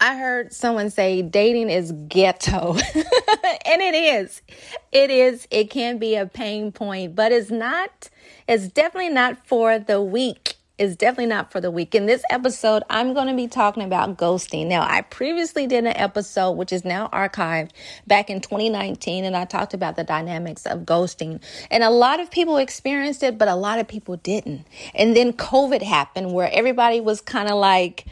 I heard someone say dating is ghetto. and it is. It is. It can be a pain point, but it's not, it's definitely not for the weak. It's definitely not for the weak. In this episode, I'm going to be talking about ghosting. Now, I previously did an episode, which is now archived back in 2019, and I talked about the dynamics of ghosting. And a lot of people experienced it, but a lot of people didn't. And then COVID happened where everybody was kind of like,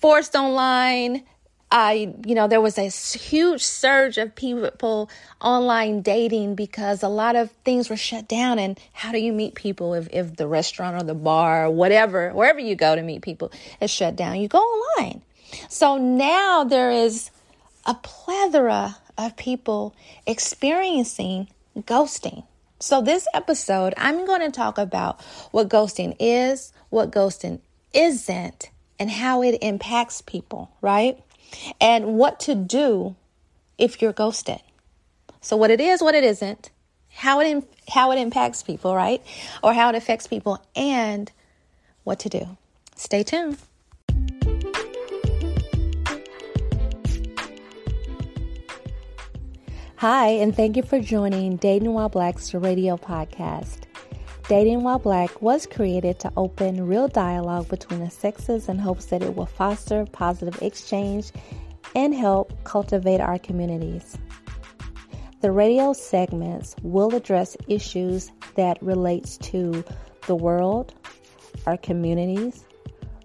forced online. I, you know, there was a huge surge of people online dating because a lot of things were shut down. And how do you meet people if, if the restaurant or the bar or whatever, wherever you go to meet people is shut down? You go online. So now there is a plethora of people experiencing ghosting. So, this episode, I'm going to talk about what ghosting is, what ghosting isn't, and how it impacts people, right? And what to do if you're ghosted. So what it is, what it isn't, how it how it impacts people, right? Or how it affects people and what to do. Stay tuned. Hi, and thank you for joining Dating While Black's radio podcast. Dating While Black was created to open real dialogue between the sexes in hopes that it will foster positive exchange and help cultivate our communities. The radio segments will address issues that relates to the world, our communities,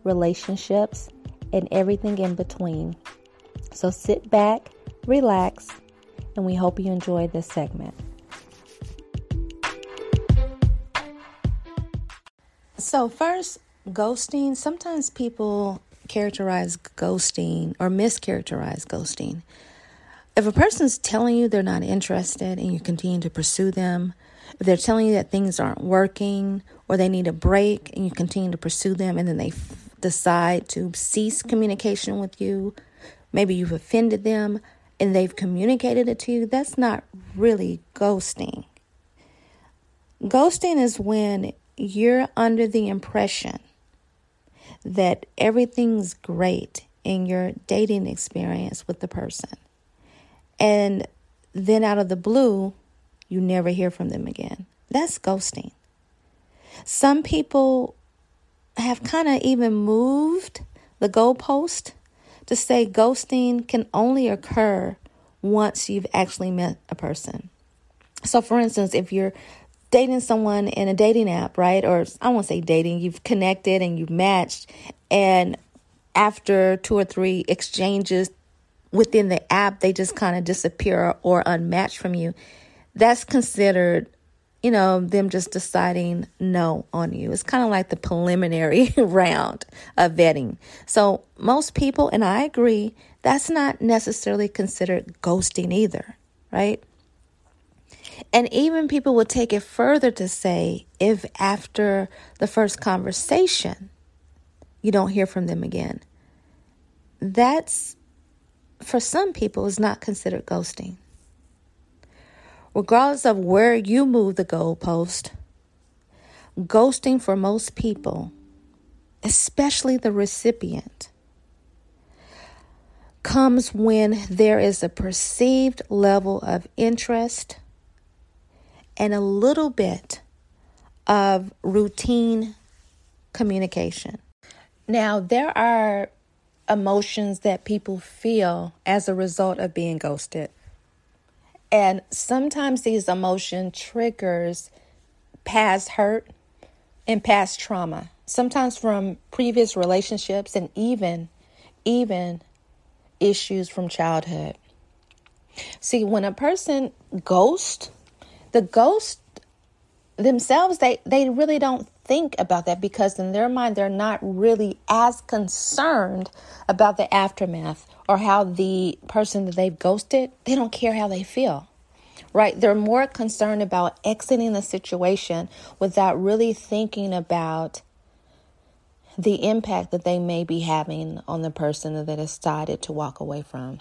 relationships, and everything in between. So sit back, relax, and we hope you enjoy this segment. So, first, ghosting. Sometimes people characterize ghosting or mischaracterize ghosting. If a person's telling you they're not interested and you continue to pursue them, if they're telling you that things aren't working or they need a break and you continue to pursue them and then they f- decide to cease communication with you, maybe you've offended them and they've communicated it to you, that's not really ghosting. Ghosting is when you're under the impression that everything's great in your dating experience with the person. And then out of the blue, you never hear from them again. That's ghosting. Some people have kind of even moved the goalpost to say ghosting can only occur once you've actually met a person. So, for instance, if you're dating someone in a dating app, right? Or I won't say dating, you've connected and you've matched. And after two or three exchanges within the app, they just kind of disappear or unmatched from you. That's considered, you know, them just deciding no on you. It's kind of like the preliminary round of vetting. So most people, and I agree, that's not necessarily considered ghosting either, right? And even people will take it further to say if after the first conversation you don't hear from them again, that's for some people is not considered ghosting. Regardless of where you move the goalpost, ghosting for most people, especially the recipient, comes when there is a perceived level of interest and a little bit of routine communication. Now, there are emotions that people feel as a result of being ghosted. And sometimes these emotion triggers past hurt and past trauma. Sometimes from previous relationships and even even issues from childhood. See, when a person ghosts the ghosts themselves they they really don't think about that because in their mind, they're not really as concerned about the aftermath or how the person that they've ghosted, they don't care how they feel. Right? They're more concerned about exiting the situation without really thinking about the impact that they may be having on the person that has decided to walk away from.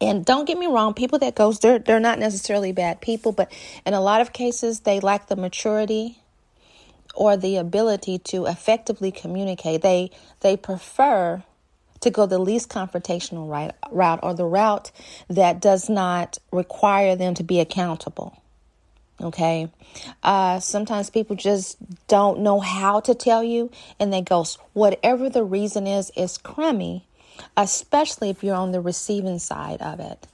And don't get me wrong, people that ghost, they're, they're not necessarily bad people, but in a lot of cases, they lack the maturity or the ability to effectively communicate. They they prefer to go the least confrontational right, route or the route that does not require them to be accountable. Okay. Uh, sometimes people just don't know how to tell you and they go, whatever the reason is, is crummy especially if you're on the receiving side of it,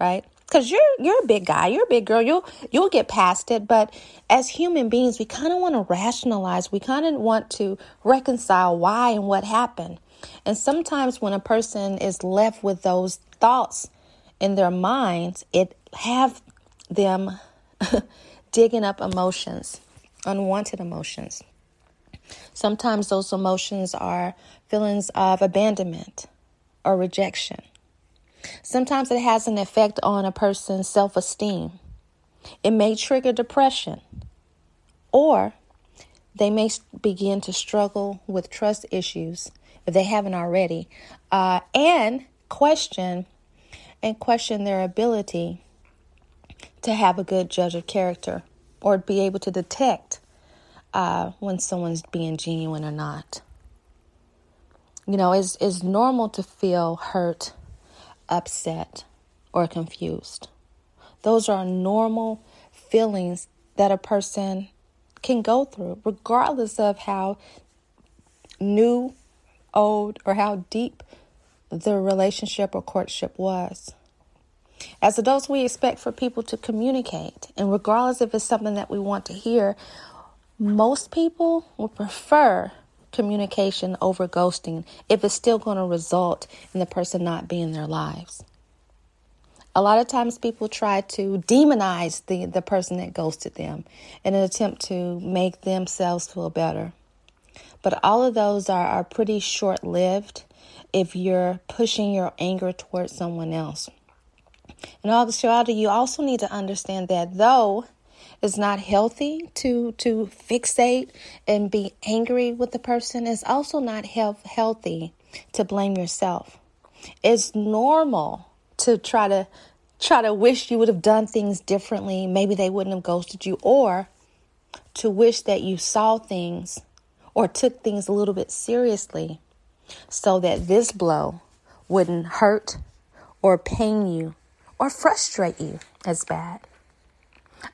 right? Because you're you're a big guy, you're a big girl, you'll you'll get past it. But as human beings, we kind of want to rationalize, we kind of want to reconcile why and what happened. And sometimes when a person is left with those thoughts in their minds, it have them digging up emotions, unwanted emotions. Sometimes those emotions are feelings of abandonment, or rejection. Sometimes it has an effect on a person's self esteem. It may trigger depression, or they may begin to struggle with trust issues if they haven't already, uh, and question and question their ability to have a good judge of character or be able to detect uh, when someone's being genuine or not. You know, it's, it's normal to feel hurt, upset, or confused. Those are normal feelings that a person can go through, regardless of how new, old, or how deep the relationship or courtship was. As adults, we expect for people to communicate, and regardless if it's something that we want to hear, most people would prefer communication over ghosting if it's still going to result in the person not being in their lives. A lot of times people try to demonize the, the person that ghosted them in an attempt to make themselves feel better. But all of those are, are pretty short lived if you're pushing your anger towards someone else. And actuality, you also need to understand that though it's not healthy to to fixate and be angry with the person. It's also not health, healthy to blame yourself. It's normal to try to try to wish you would have done things differently. Maybe they wouldn't have ghosted you, or to wish that you saw things or took things a little bit seriously so that this blow wouldn't hurt or pain you or frustrate you as bad.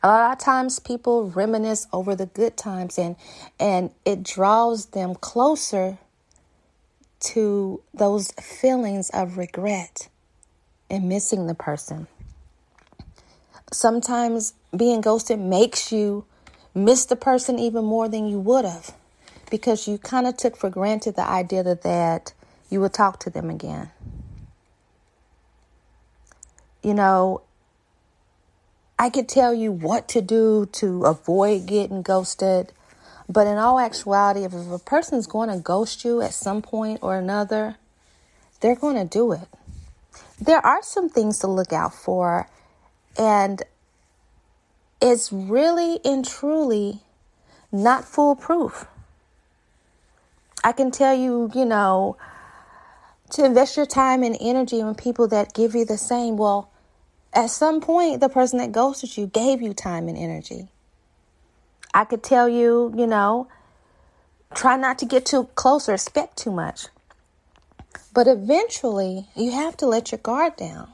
A lot of times people reminisce over the good times and and it draws them closer to those feelings of regret and missing the person. Sometimes being ghosted makes you miss the person even more than you would have because you kind of took for granted the idea that, you would talk to them again. You know, I could tell you what to do to avoid getting ghosted. But in all actuality, if a person's going to ghost you at some point or another, they're going to do it. There are some things to look out for, and it's really and truly not foolproof. I can tell you, you know, to invest your time and energy on people that give you the same. Well, at some point, the person that ghosted you gave you time and energy. I could tell you, you know, try not to get too close or expect too much. But eventually, you have to let your guard down.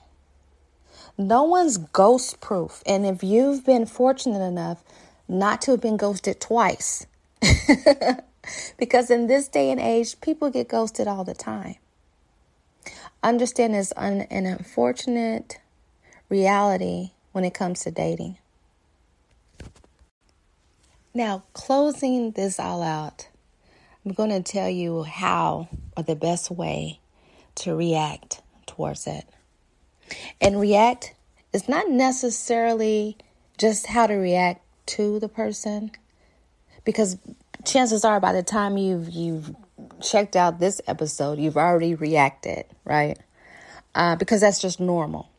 No one's ghost proof. And if you've been fortunate enough not to have been ghosted twice, because in this day and age, people get ghosted all the time. Understand it's an, an unfortunate reality when it comes to dating. Now, closing this all out, I'm going to tell you how or the best way to react towards it. And react is not necessarily just how to react to the person, because chances are by the time you've you've checked out this episode, you've already reacted, right? Uh, because that's just normal.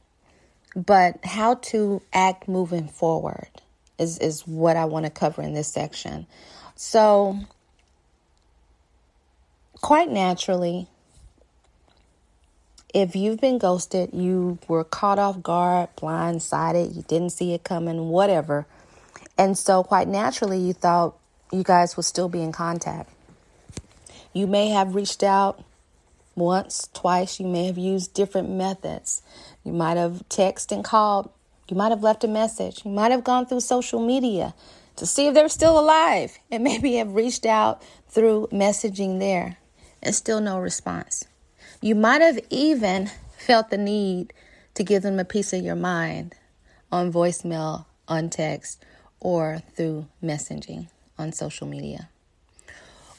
But how to act moving forward is is what I want to cover in this section. So, quite naturally, if you've been ghosted, you were caught off guard, blindsided, you didn't see it coming, whatever. And so, quite naturally, you thought you guys would still be in contact. You may have reached out once, twice. You may have used different methods. You might have texted and called. You might have left a message. You might have gone through social media to see if they're still alive and maybe have reached out through messaging there and still no response. You might have even felt the need to give them a piece of your mind on voicemail, on text, or through messaging on social media.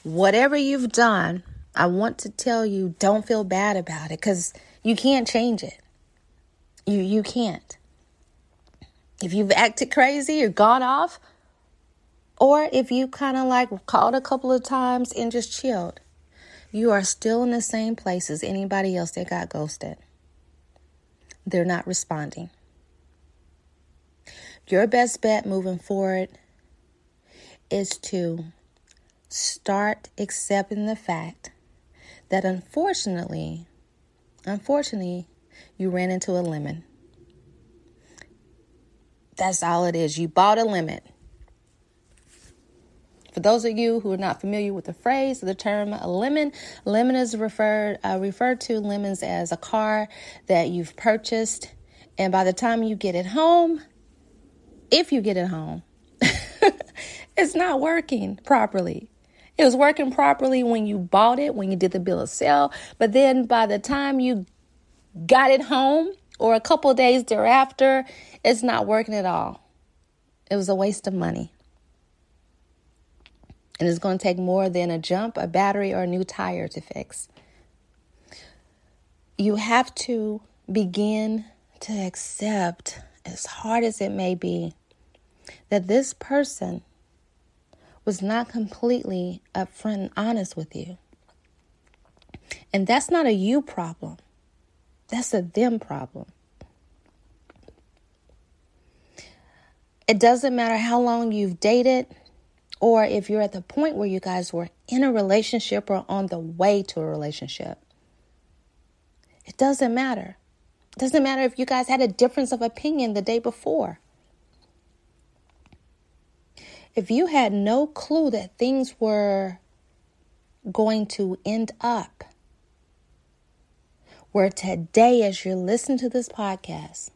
Whatever you've done, I want to tell you don't feel bad about it because you can't change it. You you can't. If you've acted crazy or gone off, or if you kind of like called a couple of times and just chilled, you are still in the same place as anybody else that got ghosted. They're not responding. Your best bet moving forward is to start accepting the fact that unfortunately, unfortunately, you ran into a lemon. That's all it is. You bought a lemon. For those of you who are not familiar with the phrase, the term a lemon, lemon is referred uh, referred to lemons as a car that you've purchased, and by the time you get it home, if you get it home, it's not working properly. It was working properly when you bought it, when you did the bill of sale, but then by the time you got it home or a couple days thereafter, it's not working at all. It was a waste of money. And it's going to take more than a jump, a battery, or a new tire to fix. You have to begin to accept, as hard as it may be, that this person was not completely upfront and honest with you. And that's not a you problem, that's a them problem. It doesn't matter how long you've dated or if you're at the point where you guys were in a relationship or on the way to a relationship. It doesn't matter. It doesn't matter if you guys had a difference of opinion the day before. If you had no clue that things were going to end up where today, as you're listening to this podcast,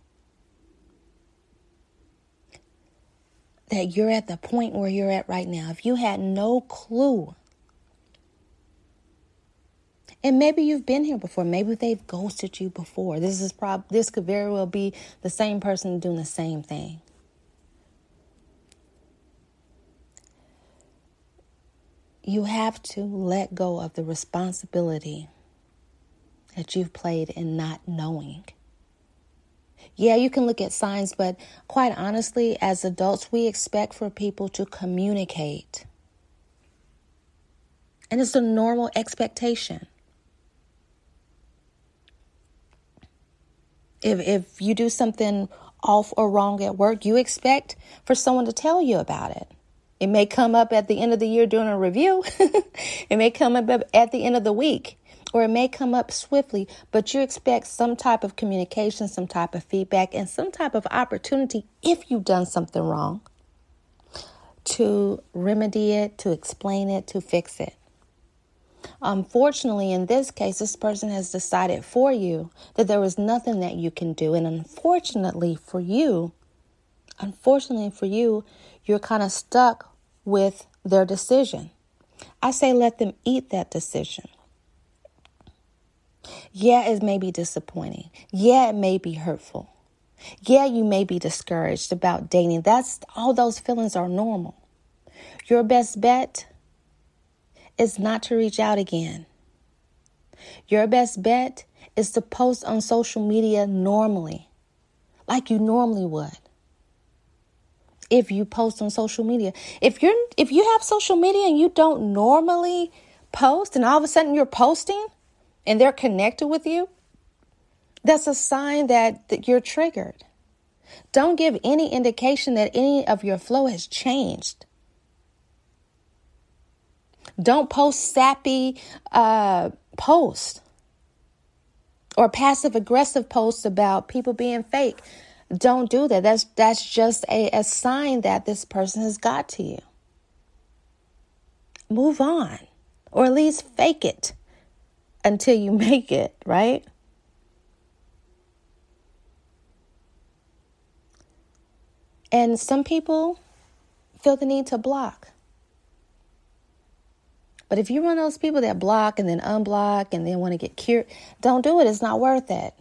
that you're at the point where you're at right now, if you had no clue, and maybe you've been here before, maybe they've ghosted you before. This is prob this could very well be the same person doing the same thing. You have to let go of the responsibility that you've played in not knowing. Yeah, you can look at signs, but quite honestly, as adults, we expect for people to communicate. And it's a normal expectation. If, if you do something off or wrong at work, you expect for someone to tell you about it. It may come up at the end of the year during a review. it may come up at the end of the week, or it may come up swiftly, but you expect some type of communication, some type of feedback, and some type of opportunity if you've done something wrong to remedy it, to explain it, to fix it. Unfortunately, in this case, this person has decided for you that there was nothing that you can do. And unfortunately for you, unfortunately for you, you're kind of stuck with their decision. I say let them eat that decision. Yeah, it may be disappointing. Yeah, it may be hurtful. Yeah, you may be discouraged about dating. That's all those feelings are normal. Your best bet is not to reach out again. Your best bet is to post on social media normally, like you normally would. if you post on social media. If you're if you have social media and you don't normally post and all of a sudden you're posting and they're connected with you, that's a sign that, that you're triggered. Don't give any indication that any of your flow has changed. Don't post sappy uh, posts or passive aggressive posts about people being fake. Don't do that. That's that's just a, a sign that this person has got to you. Move on. Or at least fake it until you make it, right? And some people feel the need to block. But if you're one of those people that block and then unblock and then want to get cured, don't do it. It's not worth it.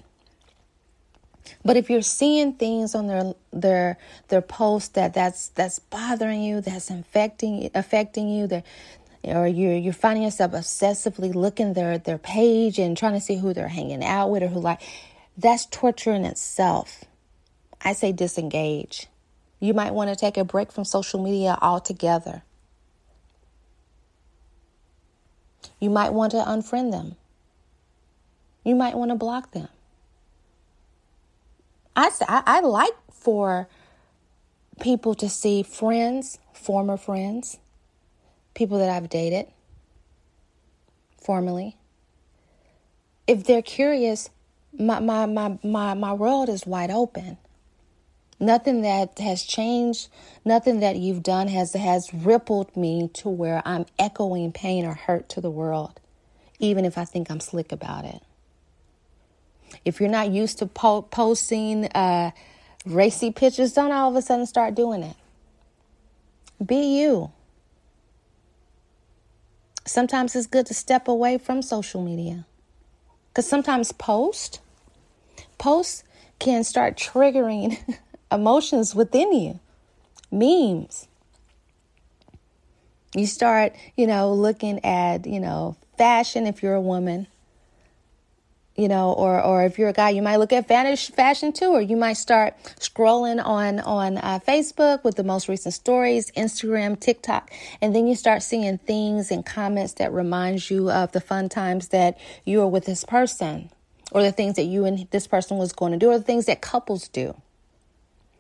But if you're seeing things on their their their posts that that's that's bothering you, that's infecting affecting you, that or you're you're finding yourself obsessively looking their their page and trying to see who they're hanging out with or who like that's torture in itself. I say disengage. You might want to take a break from social media altogether. You might want to unfriend them. You might want to block them. I, I, I like for people to see friends, former friends, people that I've dated formerly. If they're curious, my, my, my, my, my world is wide open. Nothing that has changed, nothing that you've done has has rippled me to where I'm echoing pain or hurt to the world, even if I think I'm slick about it. If you're not used to po- posting uh, racy pictures, don't all of a sudden start doing it. Be you. Sometimes it's good to step away from social media. Because sometimes post, posts can start triggering emotions within you. Memes. You start, you know, looking at, you know, fashion if you're a woman you know, or or if you're a guy, you might look at fashion too, or you might start scrolling on on uh, Facebook with the most recent stories, Instagram, TikTok, and then you start seeing things and comments that reminds you of the fun times that you were with this person, or the things that you and this person was going to do, or the things that couples do.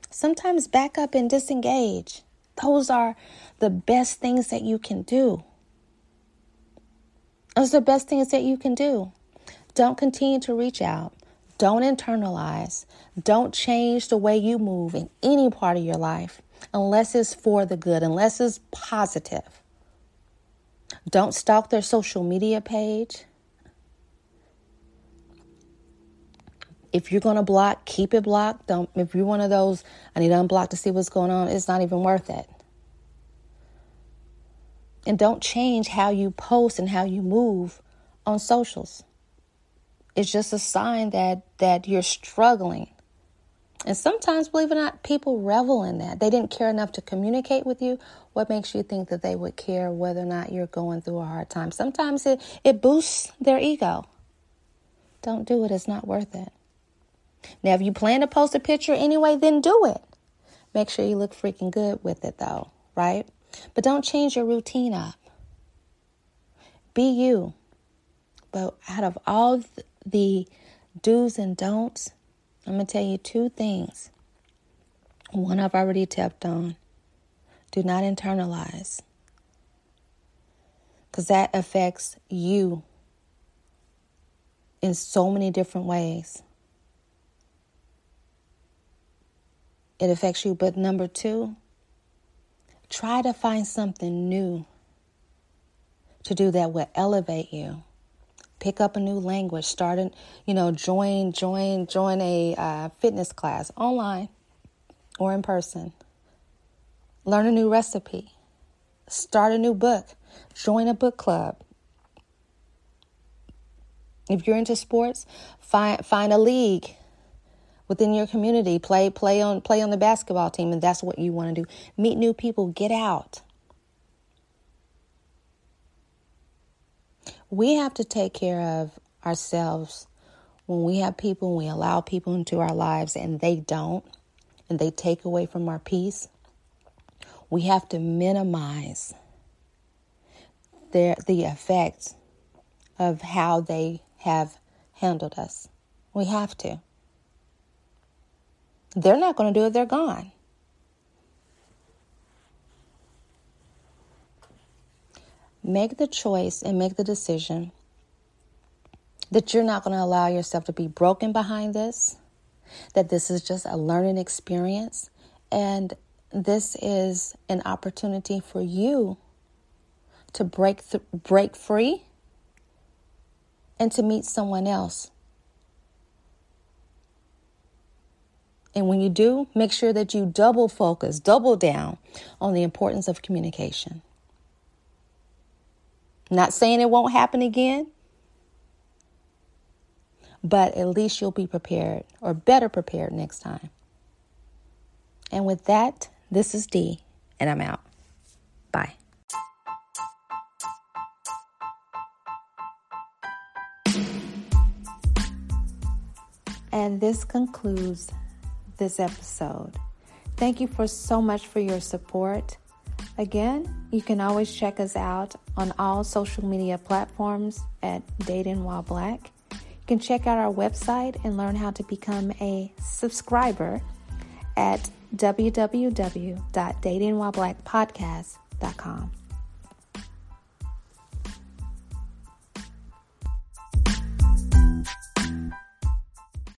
Sometimes back up and disengage. Those are the best things that you can do. Those are the best things that you can do. Don't continue to reach out. Don't internalize. Don't change the way you move in any part of your life unless it's for the good, unless it's positive. Don't stalk their social media page. If you're going to block, keep it blocked. Don't if you're one of those I need to unblock to see what's going on, it's not even worth it. And don't change how you post and how you move on socials. It's just a sign that that you're struggling. And sometimes, believe it or not, people revel in that. They didn't care enough to communicate with you. What makes you think that they would care whether or not you're going through a hard time? Sometimes it, it boosts their ego. Don't do it, it's not worth it. Now, if you plan to post a picture anyway, then do it. Make sure you look freaking good with it, though, right? But don't change your routine up. Be you. But out of all the do's and don'ts, I'm going to tell you two things. One I've already tapped on. Do not internalize, because that affects you in so many different ways. It affects you. But number two, try to find something new to do that will elevate you pick up a new language, start a, you know, join, join, join a uh, fitness class online or in person. Learn a new recipe, start a new book, join a book club. If you're into sports, find find a league within your community. Play play on play on the basketball team, and that's what you want to do. Meet new people. Get out. We have to take care of ourselves when we have people, when we allow people into our lives and they don't, and they take away from our peace. we have to minimize their, the effects of how they have handled us. We have to. They're not going to do it, they're gone. Make the choice and make the decision that you're not going to allow yourself to be broken behind this, that this is just a learning experience, and this is an opportunity for you to break th- break free and to meet someone else. And when you do, make sure that you double focus, double down on the importance of communication. Not saying it won't happen again, but at least you'll be prepared or better prepared next time. And with that, this is Dee, and I'm out. Bye. And this concludes this episode. Thank you for so much for your support. Again, you can always check us out on all social media platforms at Dating While Black. You can check out our website and learn how to become a subscriber at www.datingwhileblackpodcast.com.